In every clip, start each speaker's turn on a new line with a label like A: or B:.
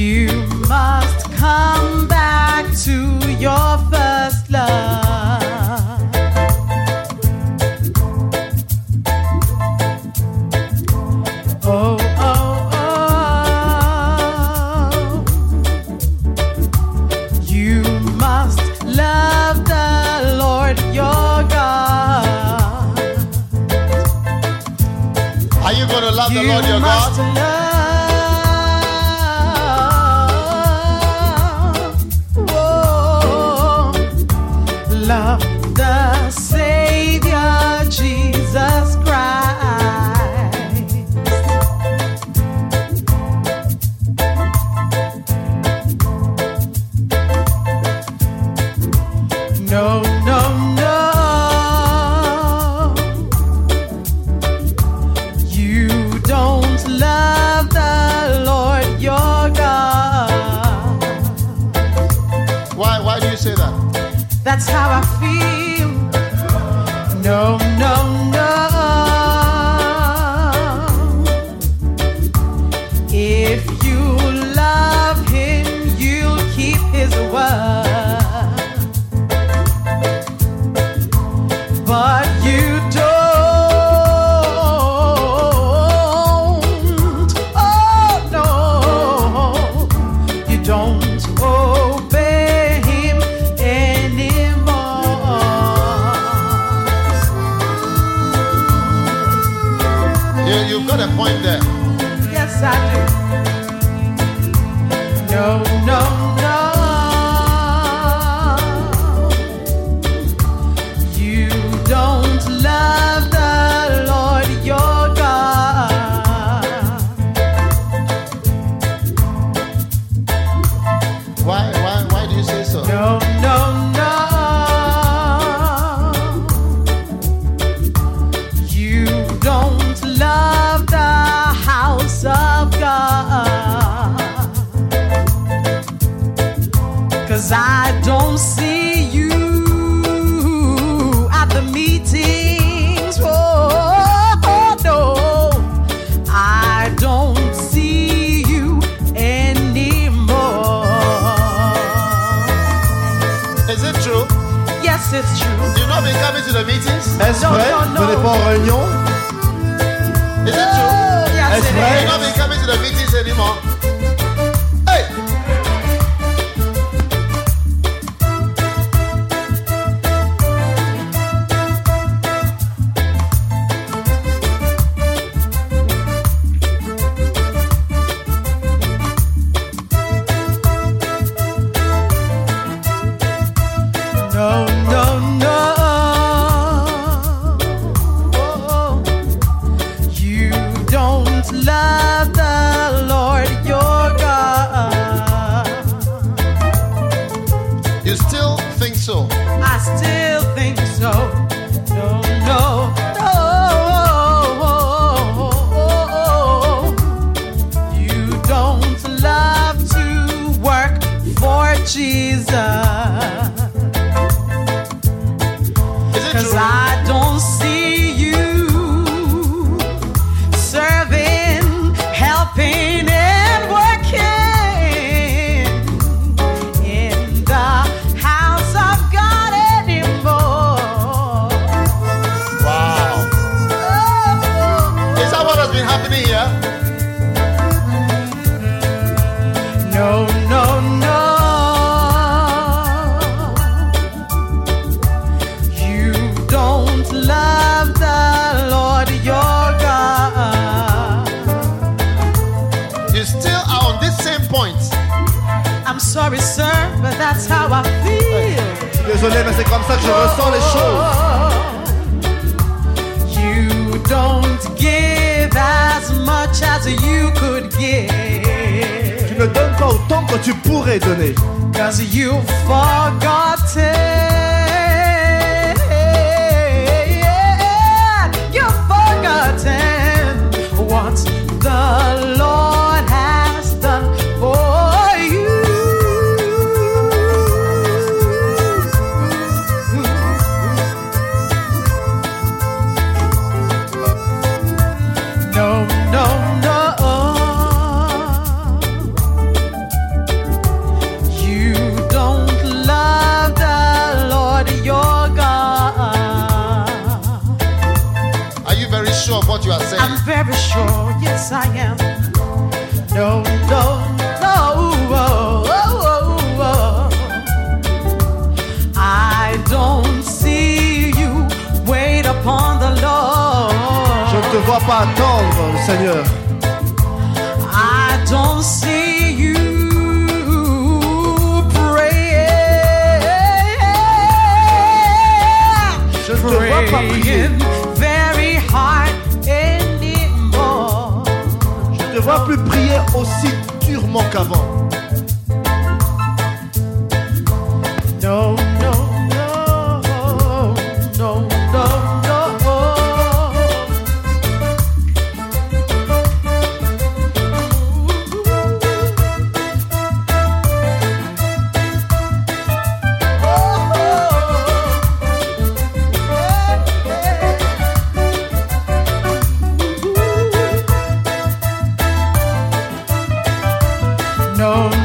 A: You
B: must come back to your first love. Oh, oh, oh. You must love the Lord your God.
A: Are you
B: going to love you the Lord your God? Love
A: That's how I a.
B: Yes, I do. No, no, Cause I don't see you at the meetings. Oh, oh, no. I don't see you anymore.
A: Is it true?
B: Yes, it's true.
A: You've not been coming to the meetings?
C: Est-ce
B: Non,
C: vrai
B: non,
C: Vous n'êtes pas en réunion
A: Is it true?
B: Oh, yes,
C: That's
B: it
C: right.
A: You've not been coming to the meetings anymore?
B: Sorry, sir, but that's how I feel.
C: Désolé, mais c'est comme ça que je ressens les choses.
B: You don't give as much as you could give.
C: Tu ne donnes pas autant que tu pourrais donner.
B: Cause you've forgotten. I am. No, no, no. Oh, oh, oh, I don't see you wait upon the Lord.
C: Je ne te vois pas attendre, Seigneur.
B: I don't see you praying.
C: Je ne te vois
B: pas prier.
A: aussi durement
C: qu'avant. know.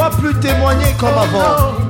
C: fois plus témoigner comme
B: oh avant.